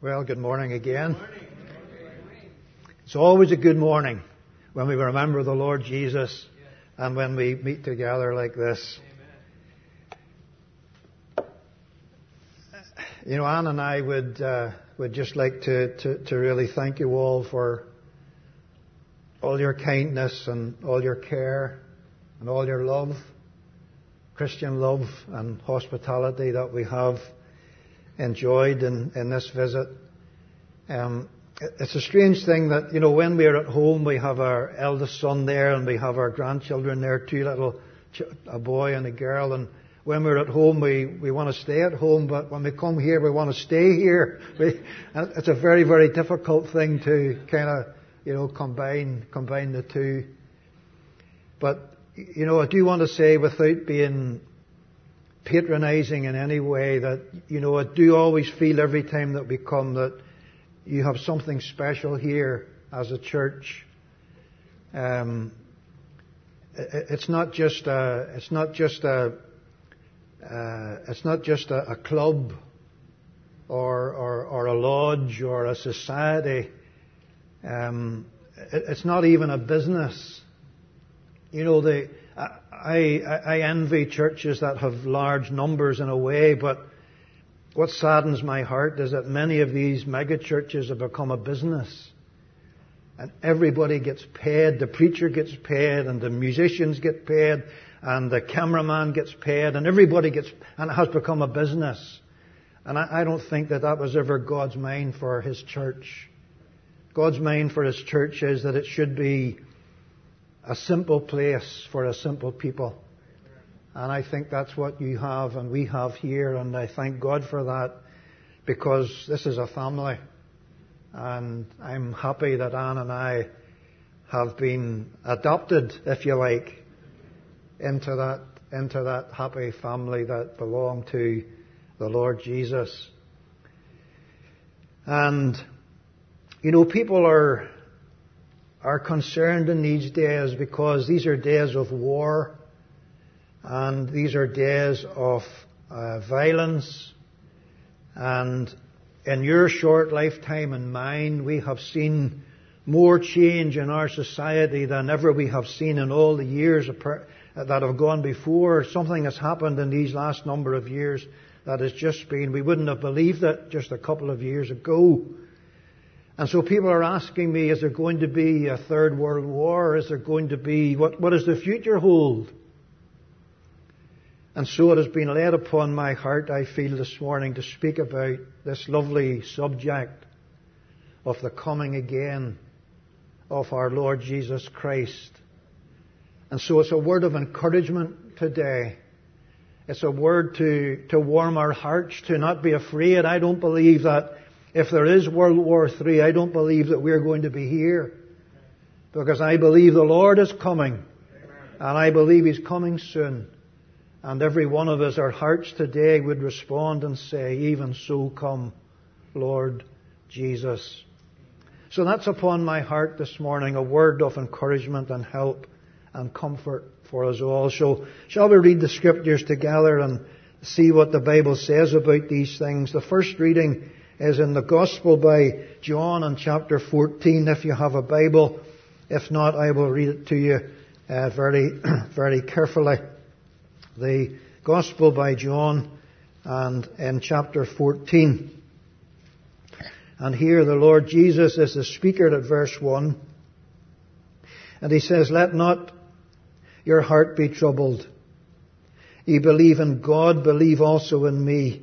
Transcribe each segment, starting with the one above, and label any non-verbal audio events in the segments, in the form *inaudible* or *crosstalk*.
Well, good morning again. It's always a good morning when we remember the Lord Jesus and when we meet together like this. You know, Anne and I would uh, would just like to, to, to really thank you all for all your kindness and all your care and all your love, Christian love and hospitality that we have enjoyed in, in this visit. Um, it's a strange thing that, you know, when we're at home, we have our eldest son there and we have our grandchildren there, two little, a boy and a girl, and when we're at home, we, we want to stay at home, but when we come here, we want to stay here. *laughs* We, it's a very, very difficult thing to kind of, you know, combine, combine the two. But, you know, I do want to say without being patronizing in any way that, you know, I do always feel every time that we come that you have something special here as a church. Um, it's not just a, it's not just a, uh, it's not just a, a club or, or, or, a lodge or a society. Um, it, it's not even a business. You know, the, I, I envy churches that have large numbers in a way, but what saddens my heart is that many of these mega churches have become a business. And everybody gets paid, the preacher gets paid, and the musicians get paid, and the cameraman gets paid, and everybody gets, and it has become a business. And I, I don't think that that was ever God's mind for His church. God's mind for His church is that it should be a simple place for a simple people. And I think that's what you have and we have here, and I thank God for that because this is a family. And I'm happy that Anne and I have been adopted, if you like, into that, into that happy family that belong to the Lord Jesus. And, you know, people are are concerned in these days because these are days of war and these are days of uh, violence. And in your short lifetime and mine, we have seen more change in our society than ever we have seen in all the years that have gone before. Something has happened in these last number of years that has just been, we wouldn't have believed it just a couple of years ago. And so people are asking me, is there going to be a third world war? Is there going to be, what, what does the future hold? And so it has been laid upon my heart, I feel this morning, to speak about this lovely subject of the coming again of our Lord Jesus Christ. And so it's a word of encouragement today. It's a word to, to warm our hearts, to not be afraid. I don't believe that if there is World War III, I don't believe that we're going to be here. Because I believe the Lord is coming. And I believe He's coming soon. And every one of us, our hearts today would respond and say, even so come, Lord Jesus. So that's upon my heart this morning, a word of encouragement and help and comfort for us all. So shall we read the scriptures together and see what the Bible says about these things? The first reading is in the Gospel by John in chapter 14, if you have a Bible. If not, I will read it to you uh, very, *clears throat* very carefully. The Gospel by John and in chapter 14. And here the Lord Jesus is the speaker at verse 1. And he says, Let not your heart be troubled. Ye believe in God, believe also in me.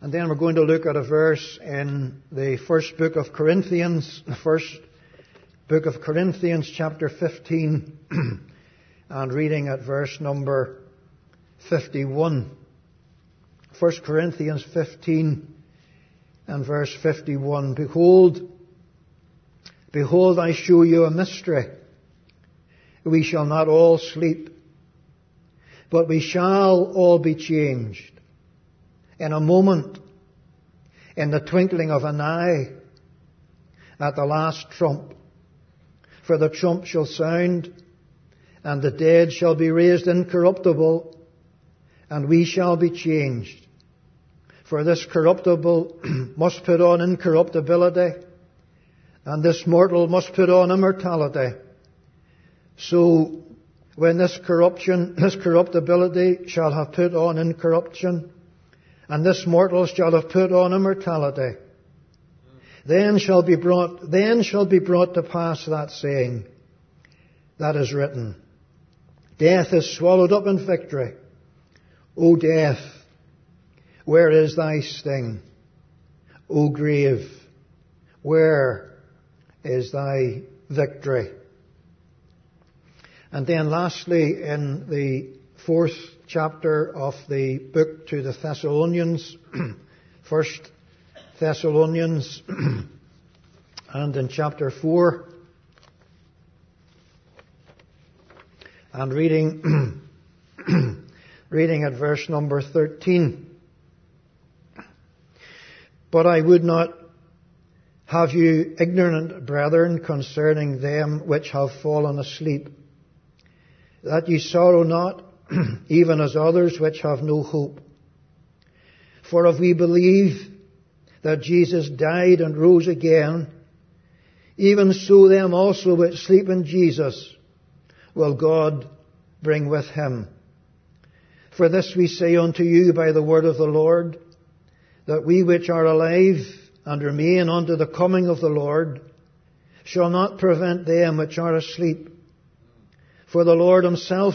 And then we're going to look at a verse in the first book of Corinthians, the first book of Corinthians, chapter 15, *clears throat* and reading at verse number 51. 1 Corinthians 15 and verse 51. Behold, behold, I show you a mystery. We shall not all sleep, but we shall all be changed in a moment, in the twinkling of an eye, at the last trump. For the trump shall sound, and the dead shall be raised incorruptible, and we shall be changed. For this corruptible *clears throat* must put on incorruptibility, and this mortal must put on immortality. So, when this corruption, *clears throat* this corruptibility shall have put on incorruption, and this mortal shall have put on immortality, then shall be brought, then shall be brought to pass that saying that is written. Death is swallowed up in victory. O death, where is thy sting? O grave, where is thy victory? And then lastly, in the fourth chapter of the book to the Thessalonians, *clears throat* first Thessalonians, *clears throat* and in chapter four, and reading, *clears throat* reading at verse number 13. But I would not have you ignorant, brethren, concerning them which have fallen asleep, that ye sorrow not, *clears throat* even as others which have no hope. For if we believe that Jesus died and rose again, even so them also which sleep in Jesus will God bring with him. For this we say unto you by the word of the Lord, that we which are alive and remain unto the coming of the Lord shall not prevent them which are asleep. For the Lord himself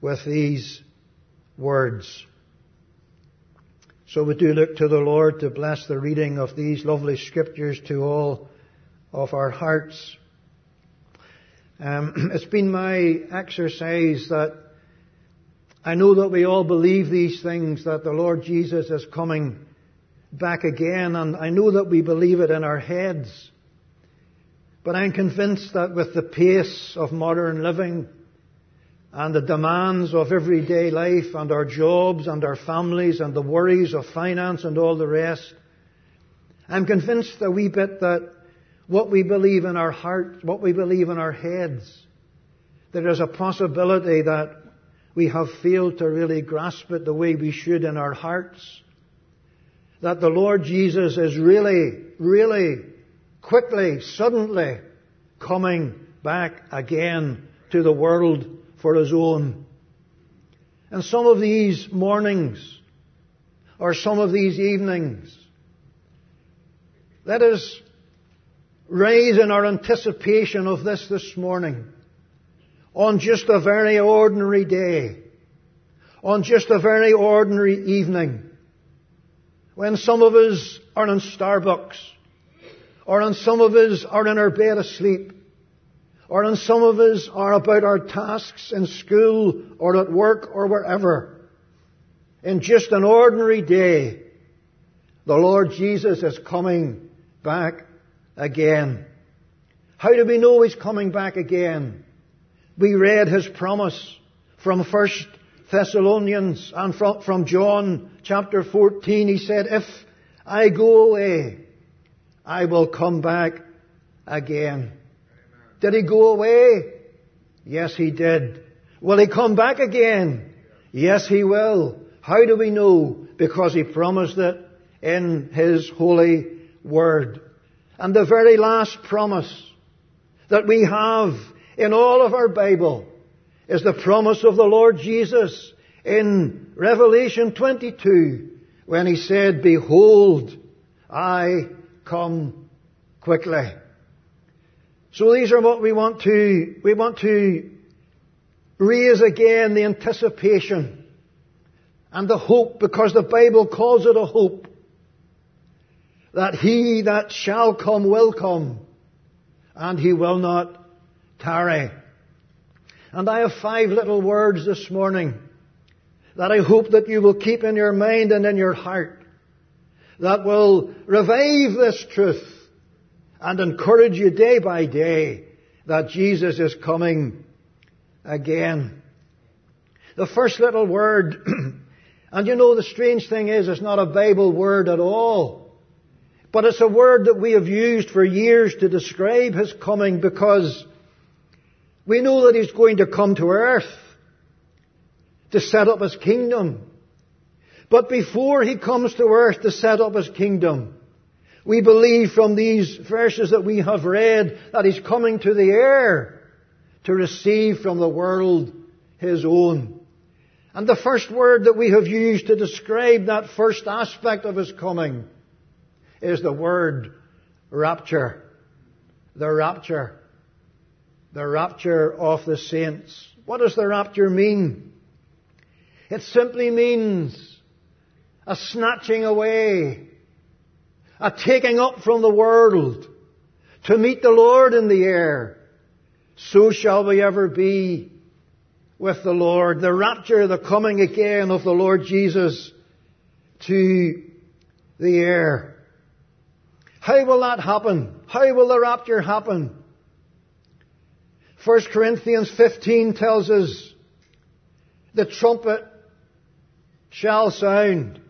with these words. So we do look to the Lord to bless the reading of these lovely scriptures to all of our hearts. Um, *clears throat* it's been my exercise that I know that we all believe these things, that the Lord Jesus is coming back again, and I know that we believe it in our heads. But I'm convinced that with the pace of modern living and the demands of everyday life and our jobs and our families and the worries of finance and all the rest, I'm convinced a wee bit that what we believe in our hearts, what we believe in our heads, there is a possibility that we have failed to really grasp it the way we should in our hearts. That the Lord Jesus is really, really quickly, suddenly coming back again to the world for His own. And some of these mornings, or some of these evenings, let us raise in our anticipation of this this morning on just a very ordinary day, on just a very ordinary evening, when some of us are in Starbucks, or on some of us are in our bed asleep, or on some of us are about our tasks in school or at work or wherever. In just an ordinary day, the Lord Jesus is coming back again. How do we know He's coming back again? We read his promise from 1 Thessalonians and from, from John chapter 14. He said, if I go away, I will come back again. Did he go away? Yes, he did. Will he come back again? Yes, he will. How do we know? Because he promised it in his holy word. And the very last promise that we have in all of our Bible is the promise of the Lord Jesus in Revelation 22 when he said, Behold, I come quickly. So these are what we want to, we want to raise again the anticipation and the hope because the Bible calls it a hope that he that shall come will come and he will not tarry. And I have five little words this morning that I hope that you will keep in your mind and in your heart that will revive this truth and encourage you day by day that Jesus is coming again. The first little word, *clears throat* and you know the strange thing is it's not a Bible word at all, but it's a word that we have used for years to describe His coming because we know that He's going to come to earth to set up His kingdom. But before He comes to earth to set up His kingdom, we believe from these verses that we have read that He's coming to the air to receive from the world His own. And the first word that we have used to describe that first aspect of His coming is the word rapture. The rapture. The rapture of the saints. What does the rapture mean? It simply means a snatching away, a taking up from the world to meet the Lord in the air. So shall we ever be with the Lord. The rapture, the coming again of the Lord Jesus to the air. How will that happen? How will the rapture happen? 1 Corinthians 15 tells us the trumpet shall sound.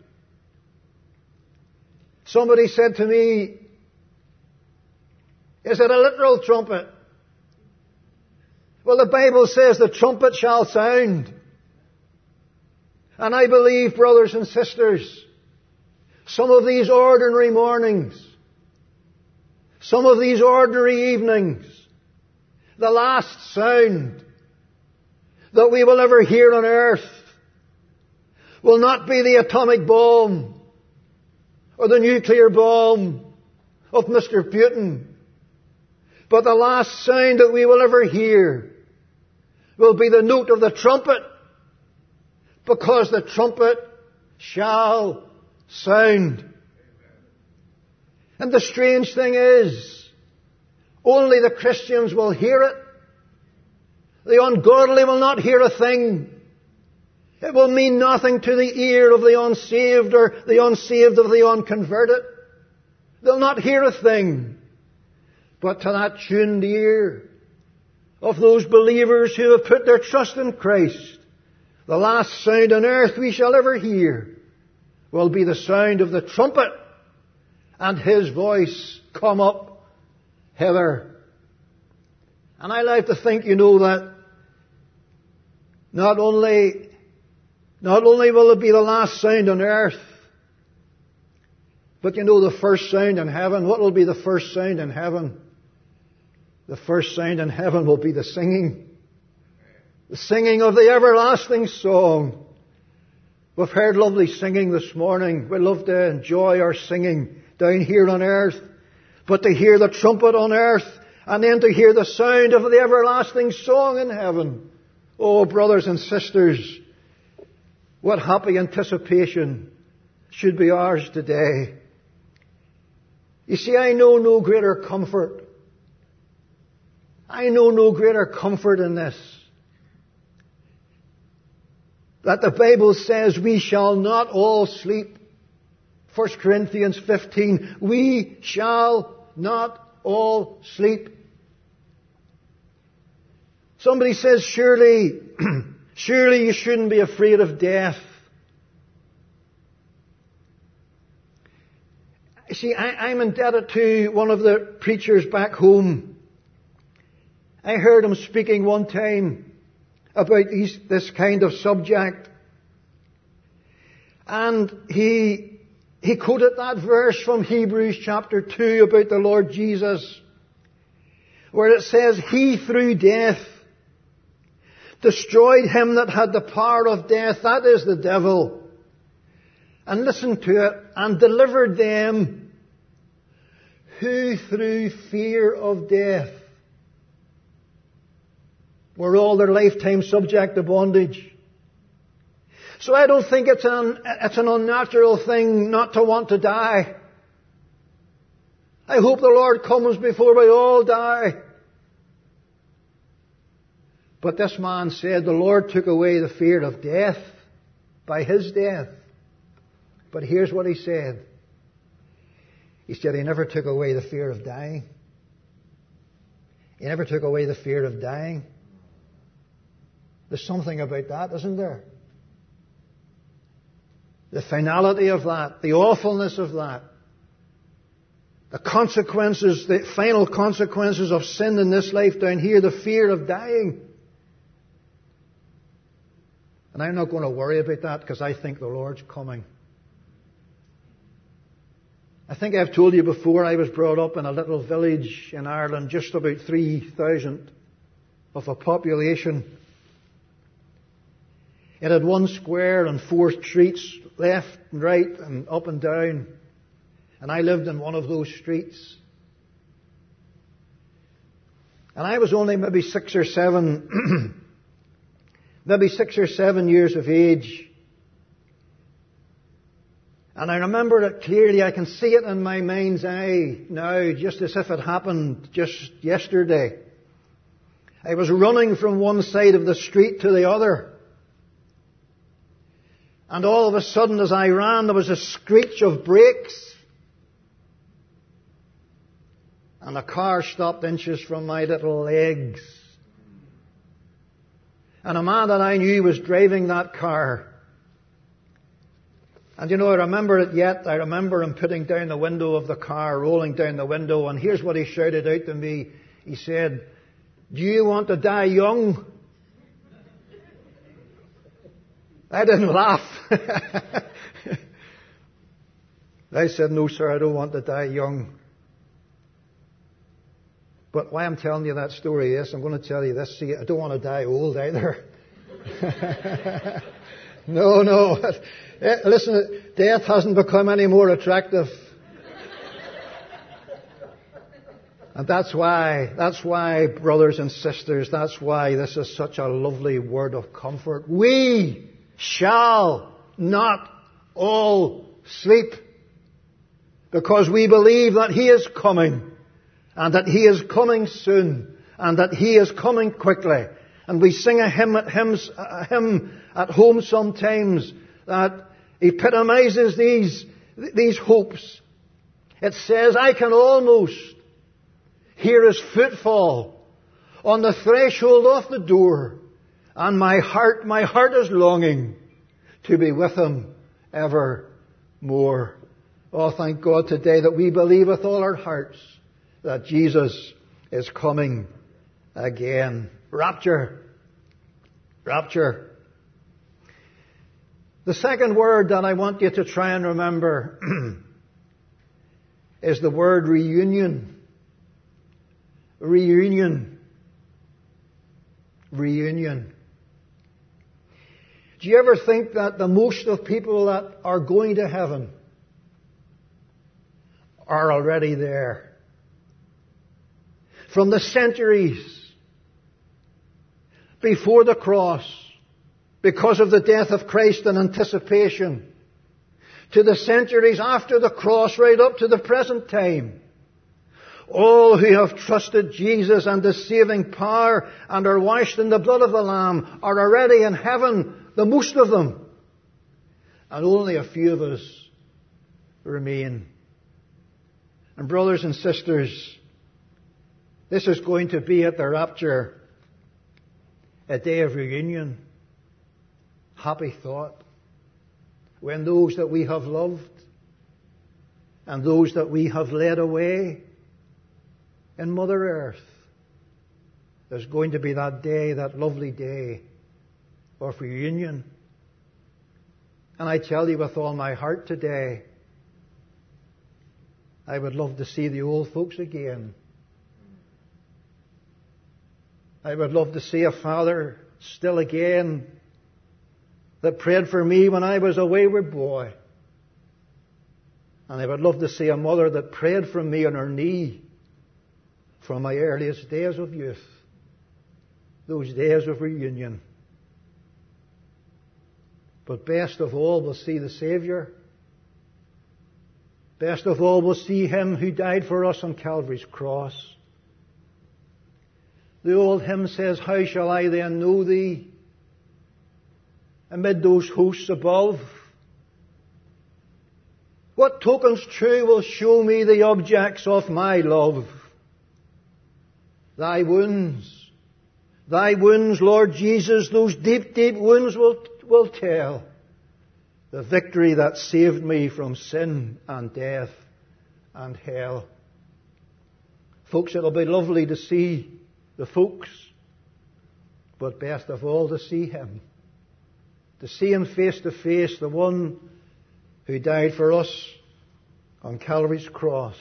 Somebody said to me, is it a literal trumpet? Well, the Bible says the trumpet shall sound. And I believe, brothers and sisters, some of these ordinary mornings, some of these ordinary evenings, the last sound that we will ever hear on earth will not be the atomic bomb or the nuclear bomb of Mr. Putin. But the last sound that we will ever hear will be the note of the trumpet because the trumpet shall sound. And the strange thing is, only the Christians will hear it. The ungodly will not hear a thing. It will mean nothing to the ear of the unsaved or the unsaved of the unconverted. They'll not hear a thing. But to that tuned ear of those believers who have put their trust in Christ, the last sound on earth we shall ever hear will be the sound of the trumpet and his voice come up hither. And I like to think, you know, that not only not only will it be the last sound on earth, but you know the first sound in heaven. What will be the first sound in heaven? The first sound in heaven will be the singing. The singing of the everlasting song. We've heard lovely singing this morning. We love to enjoy our singing down here on earth. But to hear the trumpet on earth and then to hear the sound of the everlasting song in heaven. Oh, brothers and sisters, what happy anticipation should be ours today. You see, I know no greater comfort. I know no greater comfort in this. That the Bible says we shall not all sleep. 1 Corinthians 15. We shall not all sleep. Somebody says, surely *clears throat* Surely you shouldn't be afraid of death. See, I, am indebted to one of the preachers back home. I heard him speaking one time about these, this kind of subject. And he, he quoted that verse from Hebrews chapter 2 about the Lord Jesus, where it says, He through death destroyed him that had the power of death, that is the devil, and listened to it and delivered them who through fear of death were all their lifetime subject to bondage. So I don't think it's an, it's an unnatural thing not to want to die. I hope the Lord comes before we all die. But this man said the Lord took away the fear of death by his death. But here's what he said. He said he never took away the fear of dying. He never took away the fear of dying. There's something about that, isn't there? The finality of that, the awfulness of that, the consequences, the final consequences of sin in this life down here, the fear of dying. And I'm not going to worry about that because I think the Lord's coming. I think I've told you before I was brought up in a little village in Ireland, just about 3,000 of a population. It had one square and four streets, left and right and up and down. And I lived in one of those streets. And I was only maybe six or seven *clears throat* maybe six or seven years of age. And I remember it clearly. I can see it in my mind's eye now, just as if it happened just yesterday. I was running from one side of the street to the other. And all of a sudden, as I ran, there was a screech of brakes. And a car stopped inches from my little legs. And a man that I knew was driving that car. And you know, I remember it yet. I remember him putting down the window of the car, rolling down the window, and here's what he shouted out to me. He said, Do you want to die young? I didn't *laughs* laugh. I said, No, sir, I don't want to die young. But why I'm telling you that story is, I'm going to tell you this. See, I don't want to die old either. *laughs* no, no. *laughs* Eh, listen, death hasn't become any more attractive. And that's why, that's why, brothers and sisters, that's why this is such a lovely word of comfort. We shall not all sleep because we believe that He is coming and that He is coming soon, and that He is coming quickly. And we sing a hymn at, hymns, a hymn at home sometimes that epitomizes these, these hopes. It says, I can almost hear His footfall on the threshold of the door, and my heart, my heart is longing to be with Him evermore. Oh, thank God today that we believe with all our hearts that Jesus is coming again. Rapture. Rapture. The second word that I want you to try and remember *clears throat* is the word reunion. Reunion. Reunion. Do you ever think that the most of people that are going to heaven are already there? From the centuries before the cross, because of the death of Christ in anticipation, to the centuries after the cross, right up to the present time. All who have trusted Jesus and the saving power and are washed in the blood of the Lamb are already in heaven, the most of them. And only a few of us remain. And brothers and sisters, this is going to be at the rapture a day of reunion. Happy thought. When those that we have loved and those that we have led away in Mother Earth, there's going to be that day, that lovely day of reunion. And I tell you with all my heart today, I would love to see the old folks again I would love to see a father still again that prayed for me when I was a wayward boy. And I would love to see a mother that prayed for me on her knee from my earliest days of youth, those days of reunion. But best of all, we'll see the Saviour. Best of all, we'll see Him who died for us on Calvary's cross. The old hymn says, How shall I then know Thee? Amid those hosts above. What tokens true will show me the objects of my love? Thy wounds, Thy wounds, Lord Jesus, those deep, deep wounds will, will tell the victory that saved me from sin and death and hell. Folks, it'll be lovely to see the folks, but best of all to see Him. To see Him face to face, the one who died for us on Calvary's cross.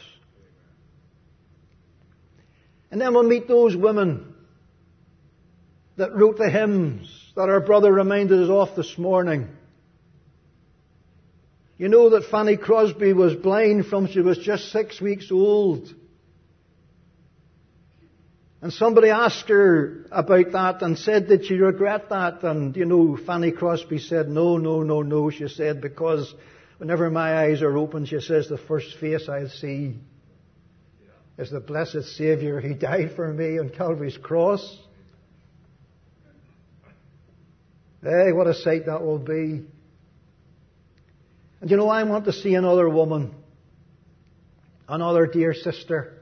And then we'll meet those women that wrote the hymns that our brother reminded us of this morning. You know that Fanny Crosby was blind from she was just six weeks old. And somebody asked her about that and said, did she regret that? And, you know, Fanny Crosby said, no, no, no, no, she said, because whenever my eyes are open, she says, the first face I'll see is the blessed Saviour. He died for me on Calvary's cross. Hey, what a sight that will be. And you know, I want to see another woman, another dear sister.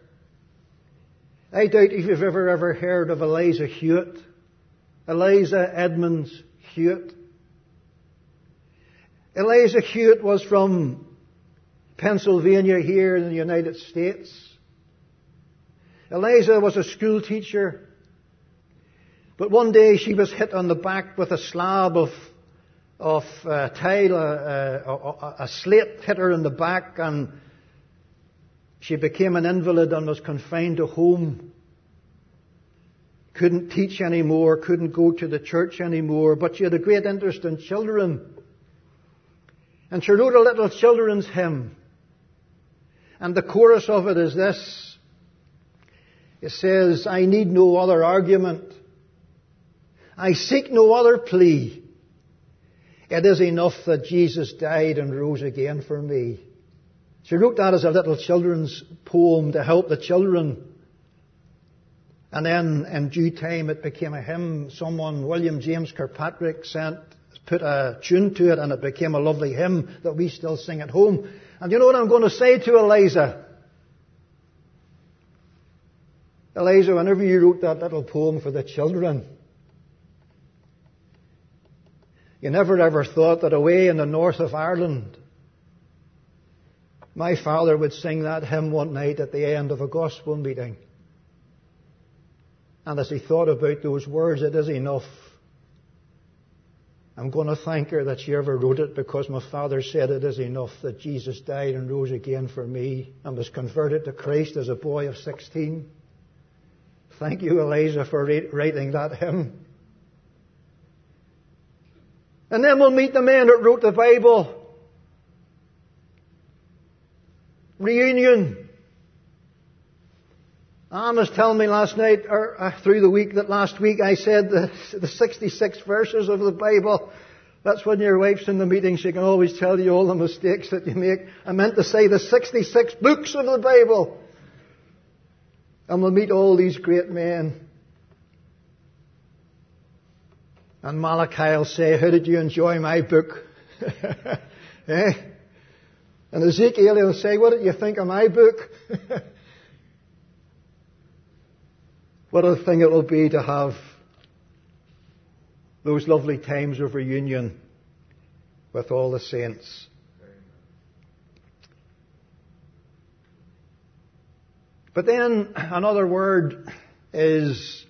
I doubt if you've ever ever heard of Eliza Hewitt. Eliza Edmunds Hewitt. Eliza Hewitt was from Pennsylvania here in the United States. Eliza was a school teacher. But one day she was hit on the back with a slab of, of uh, tile, uh, uh, a slate hit her in the back and she became an invalid and was confined to home. Couldn't teach anymore, couldn't go to the church anymore, but she had a great interest in children. And she wrote a little children's hymn. And the chorus of it is this. It says, I need no other argument. I seek no other plea. It is enough that Jesus died and rose again for me. She wrote that as a little children's poem to help the children. And then in due time it became a hymn. Someone, William James Kirkpatrick, sent, put a tune to it and it became a lovely hymn that we still sing at home. And you know what I'm going to say to Eliza? Eliza, whenever you wrote that little poem for the children, you never ever thought that away in the north of Ireland, my father would sing that hymn one night at the end of a gospel meeting. And as he thought about those words, it is enough. I'm going to thank her that she ever wrote it because my father said it is enough that Jesus died and rose again for me and was converted to Christ as a boy of 16. Thank you, Eliza, for writing that hymn. And then we'll meet the man that wrote the Bible. Reunion. Anne was telling me last night, or uh, through the week, that last week I said the, the 66 verses of the Bible. That's when your wife's in the meeting, she can always tell you all the mistakes that you make. I meant to say the 66 books of the Bible. And we'll meet all these great men. And Malachi will say, how did you enjoy my book? *laughs* eh? And Ezekiel will say, what did you think of my book? *laughs* what a thing it will be to have those lovely times of reunion with all the saints. But then another word is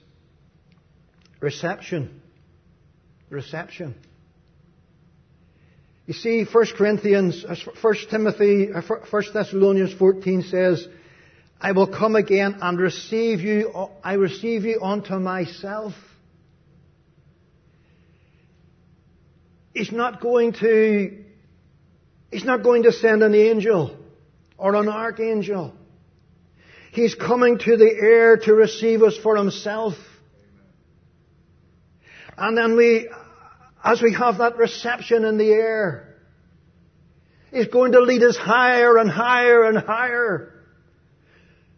reception. Reception. You see, 1 Corinthians, 1 Timothy, 1 uh, Thessalonians 14 says, I will come again and receive you, I receive you unto myself. He's not going to, he's not going to send an angel or an archangel. He's coming to the air to receive us for himself. And then we, as we have that reception in the air, He's going to lead us higher and higher and higher.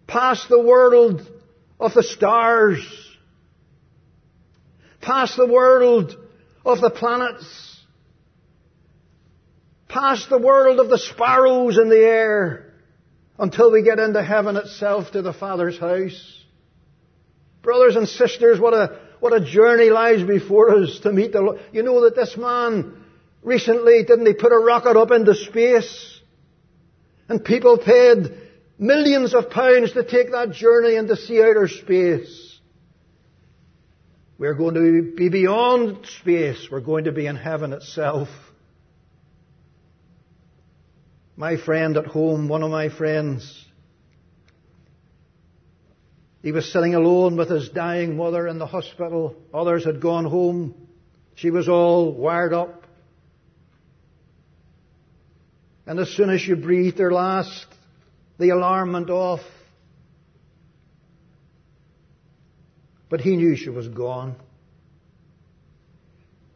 Past the world of the stars, past the world of the planets, past the world of the sparrows in the air, until we get into heaven itself to the Father's house. Brothers and sisters, what a, what a journey lies before us to meet the Lord. You know that this man recently, didn't he put a rocket up into space? And people paid millions of pounds to take that journey and to see outer space. We're going to be beyond space. We're going to be in heaven itself. My friend at home, one of my friends, he was sitting alone with his dying mother in the hospital. Others had gone home. She was all wired up. And as soon as she breathed her last, the alarm went off. But he knew she was gone.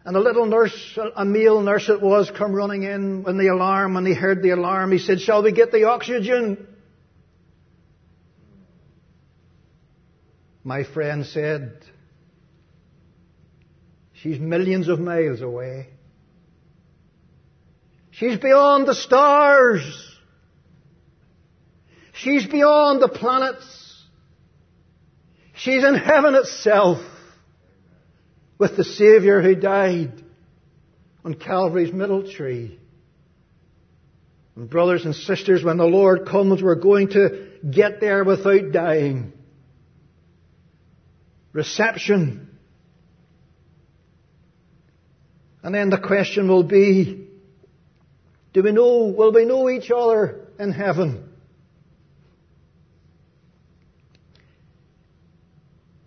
And a little nurse, a male nurse it was, come running in when the alarm, when he heard the alarm, he said, shall we get the oxygen? My friend said, she's millions of miles away. She's beyond the stars. She's beyond the planets. She's in heaven itself with the Saviour who died on Calvary's middle tree. And brothers and sisters, when the Lord comes, we're going to get there without dying. Reception. And then the question will be, do we know, will we know each other in heaven?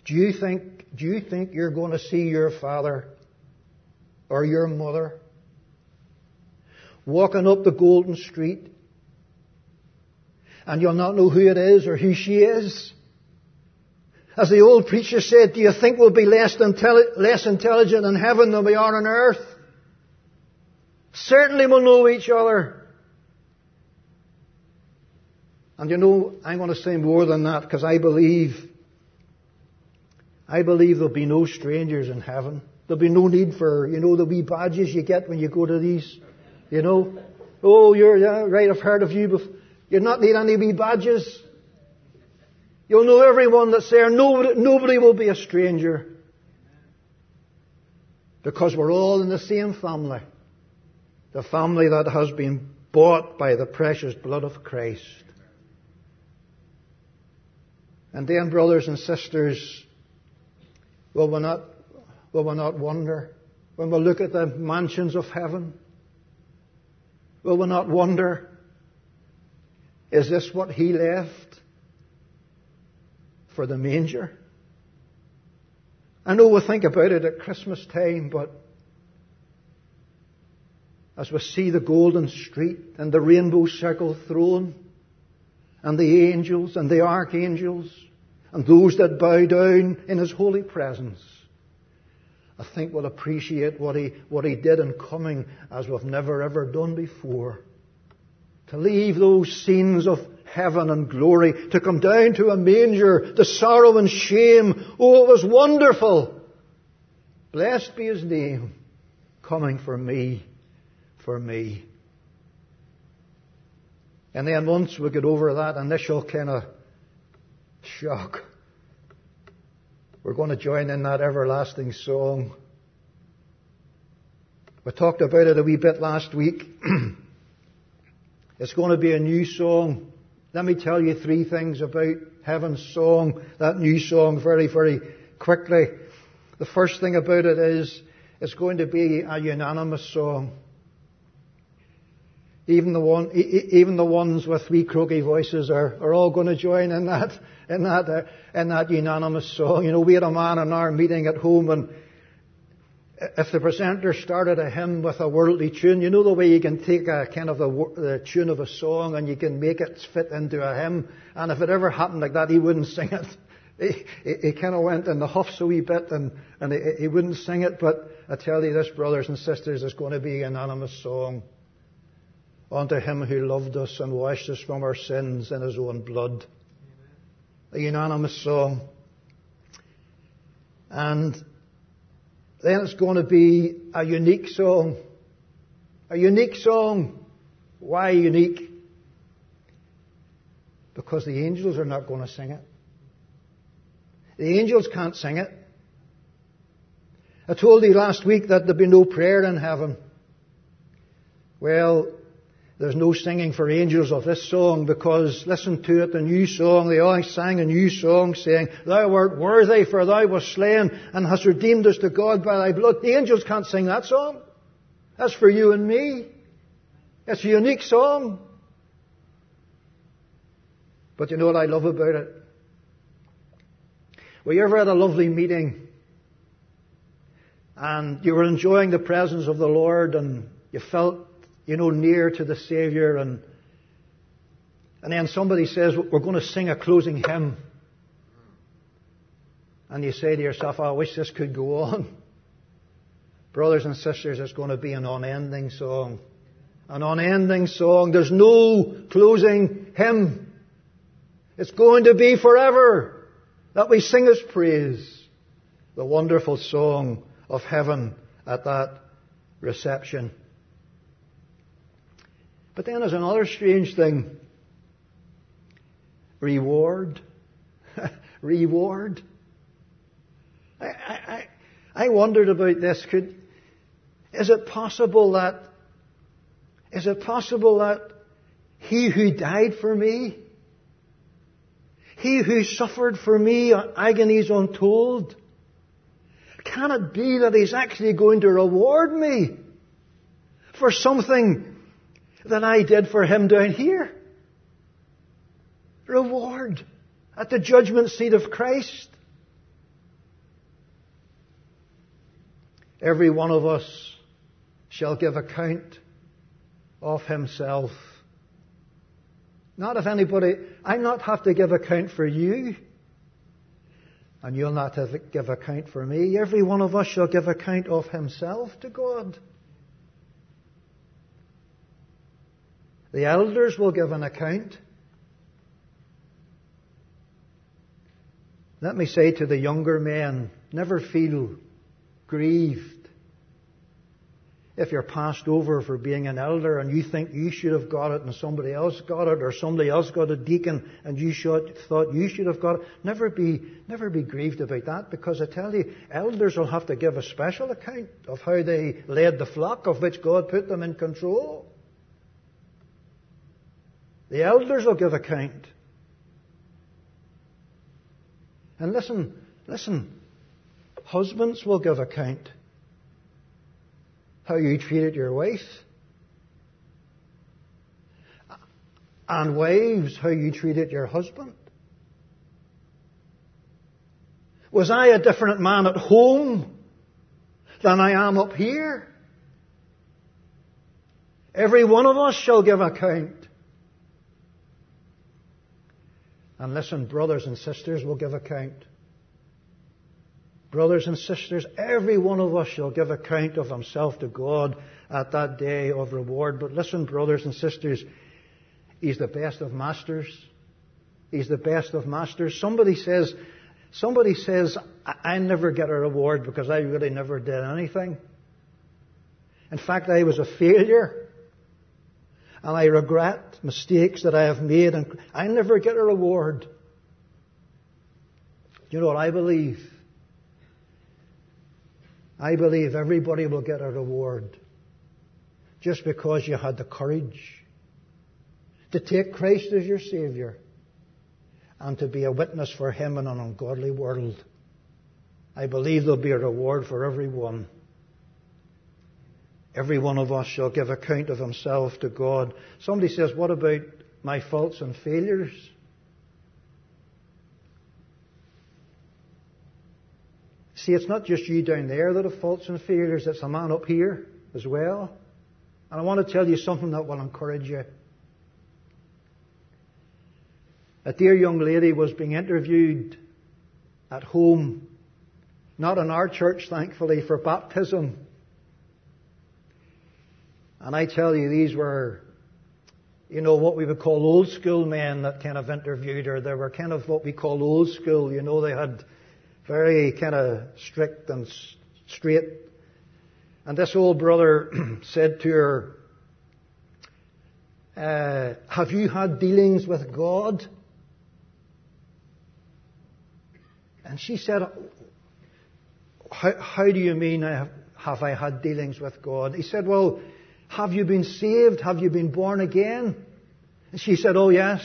Do you think, do you think you're going to see your father or your mother walking up the golden street and you'll not know who it is or who she is? As the old preacher said, do you think we'll be less, intelli- less intelligent in heaven than we are on earth? Certainly we'll know each other. And you know, I'm going to say more than that because I believe I believe there'll be no strangers in heaven. There'll be no need for, you know, the wee badges you get when you go to these, you know. Oh, you're, yeah, right, I've heard of you before. You'll not need any wee badges. You'll know everyone that's there. Nobody, nobody will be a stranger. Because we're all in the same family. The family that has been bought by the precious blood of Christ. And then, brothers and sisters, Will we not, will we not wonder when we look at the mansions of heaven? Will we not wonder, is this what he left for the manger? I know we think about it at Christmas time, but as we see the golden street and the rainbow circle throne and the angels and the archangels and those that bow down in His holy presence, I think we'll appreciate what He, what He did in coming as we've never ever done before. To leave those scenes of heaven and glory, to come down to a manger, to sorrow and shame. Oh, it was wonderful. Blessed be His name, coming for me, for me. And then once we get over that initial kind of shock. We're going to join in that everlasting song. We talked about it a wee bit last week. *clears throat* it's going to be a new song. Let me tell you three things about Heaven's song, that new song, very, very quickly. The first thing about it is it's going to be a unanimous song. Even the one, even the ones with wee croaky voices are, are all going to join in that, in that, uh, in that unanimous song. You know, we had a man in our meeting at home and if the presenter started a hymn with a worldly tune, you know the way you can take a kind of the, the tune of a song and you can make it fit into a hymn. And if it ever happened like that, he wouldn't sing it. *laughs* He, he, he kind of went in the huffs a wee bit and, and he, he wouldn't sing it. But I tell you this, brothers and sisters, it's going to be an anonymous song unto him who loved us and washed us from our sins in his own blood. A unanimous song. And then it's going to be a unique song. A unique song. Why unique? Because the angels are not going to sing it. The angels can't sing it. I told you last week that there'd be no prayer in heaven. Well, there's no singing for angels of this song because listen to it, the new song, they all sang a new song saying, Thou art worthy for thou wast slain and hast redeemed us to God by thy blood. The angels can't sing that song. That's for you and me. It's a unique song. But you know what I love about it? Were you ever at a lovely meeting and you were enjoying the presence of the Lord and you felt you know, near to the Savior and and then somebody says, we're going to sing a closing hymn. And you say to yourself, I wish this could go on. *laughs* Brothers and sisters, it's going to be an unending song. An unending song. There's no closing hymn. It's going to be forever that we sing His praise. The wonderful song of heaven at that reception. But then there's another strange thing. Reward. *laughs* Reward. I, I, I wondered about this. Could, is it possible that, is it possible that he who died for me, he who suffered for me agonies untold, can it be that he's actually going to reward me for something than I did for him down here. Reward at the judgment seat of Christ. Every one of us shall give account of himself. Not if anybody, I not have to give account for you, and you'll not have to give account for me. Every one of us shall give account of himself to God. The elders will give an account. Let me say to the younger men, never feel grieved if you're passed over for being an elder and you think you should have got it and somebody else got it or somebody else got a deacon and you should, thought you should have got it. Never be, never be grieved about that because I tell you, elders will have to give a special account of how they led the flock of which God put them in control. The elders will give account. And listen, listen, husbands will give account. How you treated your wife. And wives, how you treated your husband. Was I a different man at home than I am up here? Every one of us shall give account. And listen, brothers and sisters will give account. Brothers and sisters, every one of us shall give account of himself to God at that day of reward. But listen, brothers and sisters, he's the best of masters. He's the best of masters. Somebody says, somebody says, I never get a reward because I really never did anything. In fact, I was a failure and I regret mistakes that I have made and I never get a reward. You know what I believe? I believe everybody will get a reward just because you had the courage to take Christ as your Savior and to be a witness for Him in an ungodly world. I believe there'll be a reward for everyone. Every one of us shall give account of himself to God. Somebody says, What about my faults and failures? See, it's not just you down there that have faults and failures, it's a man up here as well. And I want to tell you something that will encourage you. A dear young lady was being interviewed at home, not in our church, thankfully, for baptism. And I tell you, these were, you know, what we would call old school men that kind of interviewed her. They were kind of what we call old school. You know, they had very kind of strict and straight. And this old brother *clears throat* said to her, uh, Have you had dealings with God? And she said, how, how do you mean have, have I had dealings with God? He said, Well, have you been saved? Have you been born again? And she said, Oh, yes.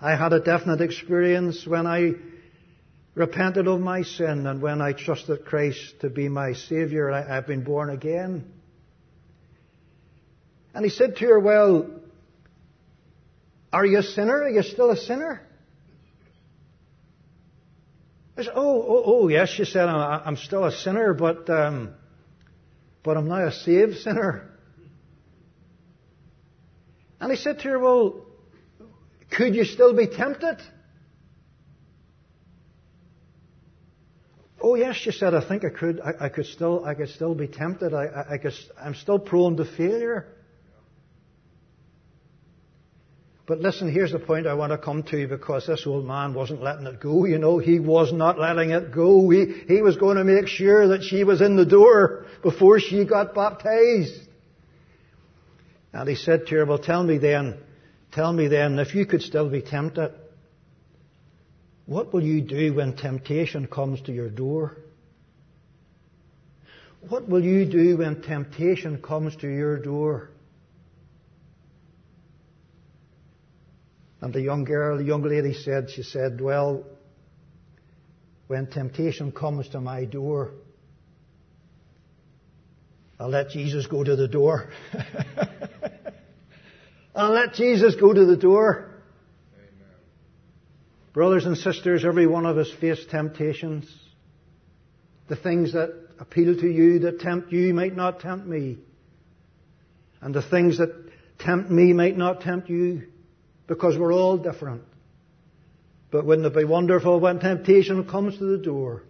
I had a definite experience when I repented of my sin and when I trusted Christ to be my Savior. I, I've been born again. And he said to her, Well, are you a sinner? Are you still a sinner? I said, Oh, oh, oh yes, she said, I'm still a sinner, but, um, but I'm now a saved sinner. And he said to her, Well, could you still be tempted? Oh yes, she said, I think I could, I, I could still, I could still be tempted. I, I, I could, I'm still prone to failure. But listen, here's the point I want to come to because this old man wasn't letting it go. You know, he was not letting it go. He, he was going to make sure that she was in the door before she got baptized. And he said to her, well, tell me then, tell me then, if you could still be tempted, what will you do when temptation comes to your door? What will you do when temptation comes to your door? And the young girl, the young lady said, she said, well, when temptation comes to my door, I'll let Jesus go to the door. *laughs* I'll let Jesus go to the door. Amen. Brothers and sisters, every one of us face temptations. The things that appeal to you, that tempt you, might not tempt me. And the things that tempt me might not tempt you because we're all different. But wouldn't it be wonderful when temptation comes to the door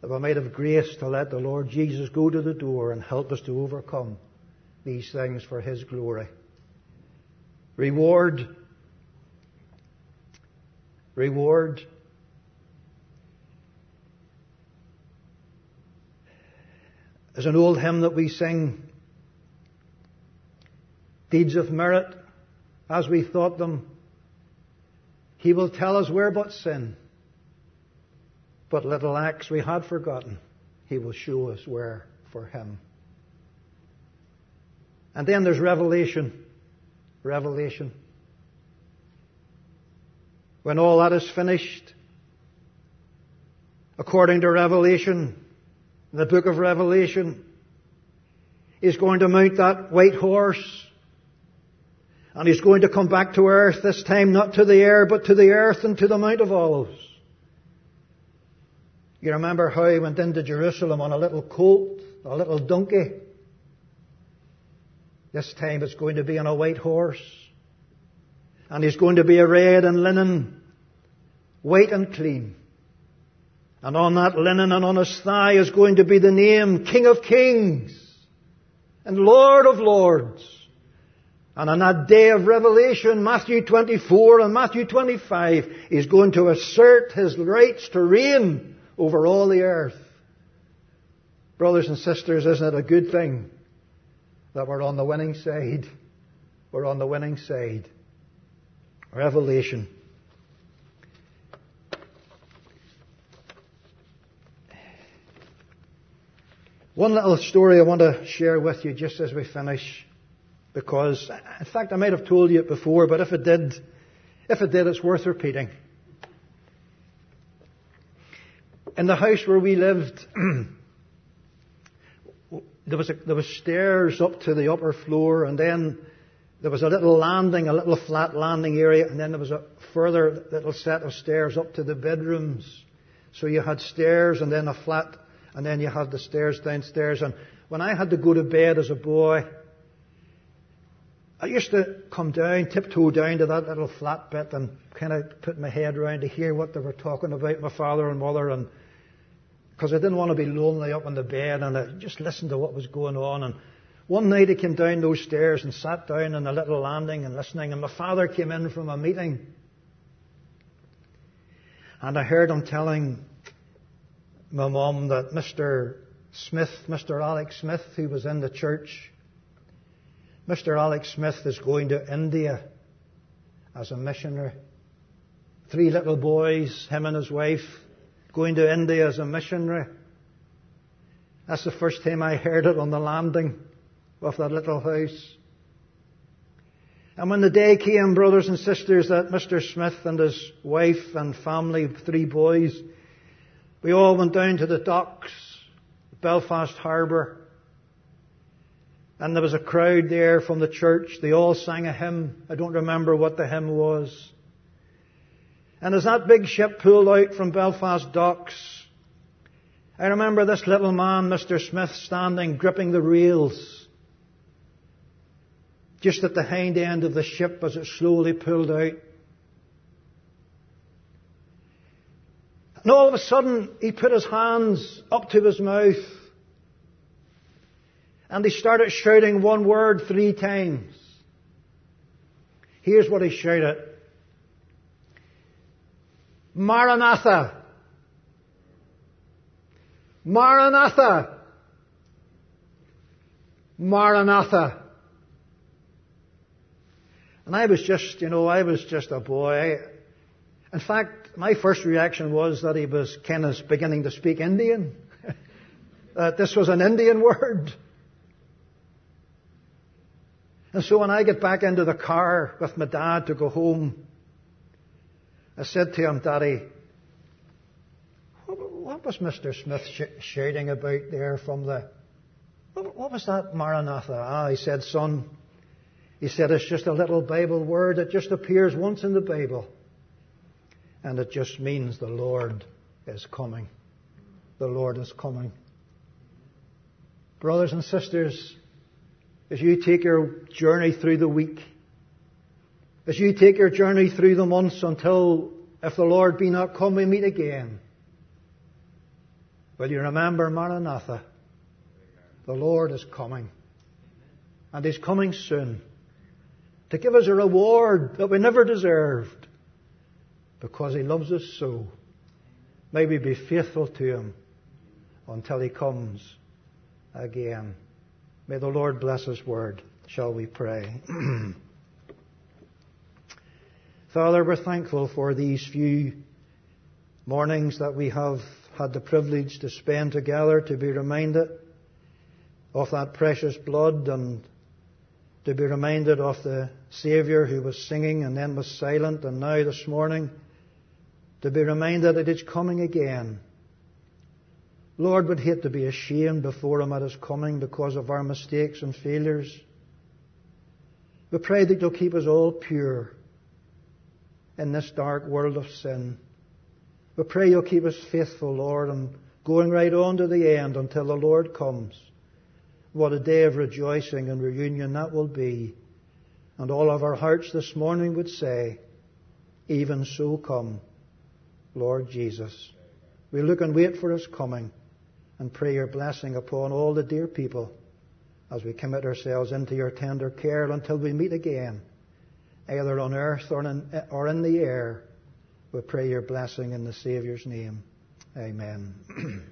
that we might have grace to let the Lord Jesus go to the door and help us to overcome these things for His glory? Reward. Reward. There's an old hymn that we sing, Deeds of Merit as we thought them. He will tell us where but sin. But little acts we had forgotten, He will show us where for Him. And then there's revelation. Revelation. When all that is finished, according to Revelation, the book of Revelation, he's going to mount that white horse and he's going to come back to earth, this time not to the air, but to the earth and to the Mount of Olives. You remember how he went into Jerusalem on a little colt, a little donkey. This time it's going to be on a white horse. And he's going to be arrayed in linen, white and clean. And on that linen and on his thigh is going to be the name King of Kings and Lord of Lords. And on that day of revelation, Matthew 24 and Matthew 25, he's going to assert his rights to reign over all the earth. Brothers and sisters, isn't it a good thing that we're on the winning side? We're on the winning side. Revelation. One little story I want to share with you just as we finish because, in fact, I might have told you it before, but if it did, if it did, it's worth repeating. In the house where we lived, *clears throat* there was a, there was stairs up to the upper floor, and then there was a little landing, a little flat landing area, and then there was a further little set of stairs up to the bedrooms. So you had stairs and then a flat, and then you had the stairs downstairs. And when I had to go to bed as a boy, I used to come down, tiptoe down to that little flat bit and kind of put my head around to hear what they were talking about, my father and mother, and because I didn't want to be lonely up in the bed, and I just listened to what was going on. And one night I came down those stairs and sat down on a little landing and listening, and my father came in from a meeting. And I heard him telling my mum that Mr. Smith, Mr. Alex Smith, who was in the church, Mr. Alex Smith is going to India as a missionary. Three little boys, him and his wife, going to India as a missionary. That's the first time I heard it on the landing of that little house. And when the day came, brothers and sisters, that Mr. Smith and his wife and family, three boys, we all went down to the docks, Belfast Harbour, and there was a crowd there from the church. They all sang a hymn. I don't remember what the hymn was. And as that big ship pulled out from Belfast docks, I remember this little man, Mr. Smith, standing gripping the rails just at the hind end of the ship as it slowly pulled out. And all of a sudden, he put his hands up to his mouth and he started shouting one word three times. Here's what he shouted. Maranatha. Maranatha. Maranatha. And I was just, you know, I was just a boy. In fact, my first reaction was that he was kind of beginning to speak Indian. that *laughs* uh, this was an Indian *laughs* word. And so when I get back into the car with my dad to go home, I said to him, Daddy, what was Mr. Smith sh- shouting about there from the, what was that Maranatha? Ah, he said, son, he said it's just a little Bible word that just appears once in the Bible. And it just means the Lord is coming. The Lord is coming. Brothers and sisters, as you take your journey through the week, as you take your journey through the months until, if the Lord be not come, we meet again, will you remember Maranatha? The Lord is coming. And He's coming soon to give us a reward that we never deserved because He loves us so. May we be faithful to Him until He comes again. May the Lord bless His word. Shall we pray? *clears throat* Father, we're thankful for these few mornings that we have had the privilege to spend together to be reminded of that precious blood and to be reminded of the Saviour who was singing and then was silent and now this morning to be reminded that it's coming again Lord, we'd hate to be ashamed before Him at His coming because of our mistakes and failures. We pray that You'll keep us all pure in this dark world of sin. We pray You'll keep us faithful, Lord, and going right on to the end until the Lord comes. What a day of rejoicing and reunion that will be. And all of our hearts this morning would say, even so come, Lord Jesus. We look and wait for His coming and pray your blessing upon all the dear people as we commit ourselves into your tender care until we meet again, either on earth or in, or in the air. We pray your blessing in the Saviour's name. Amen.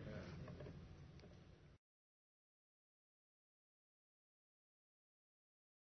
*clears throat*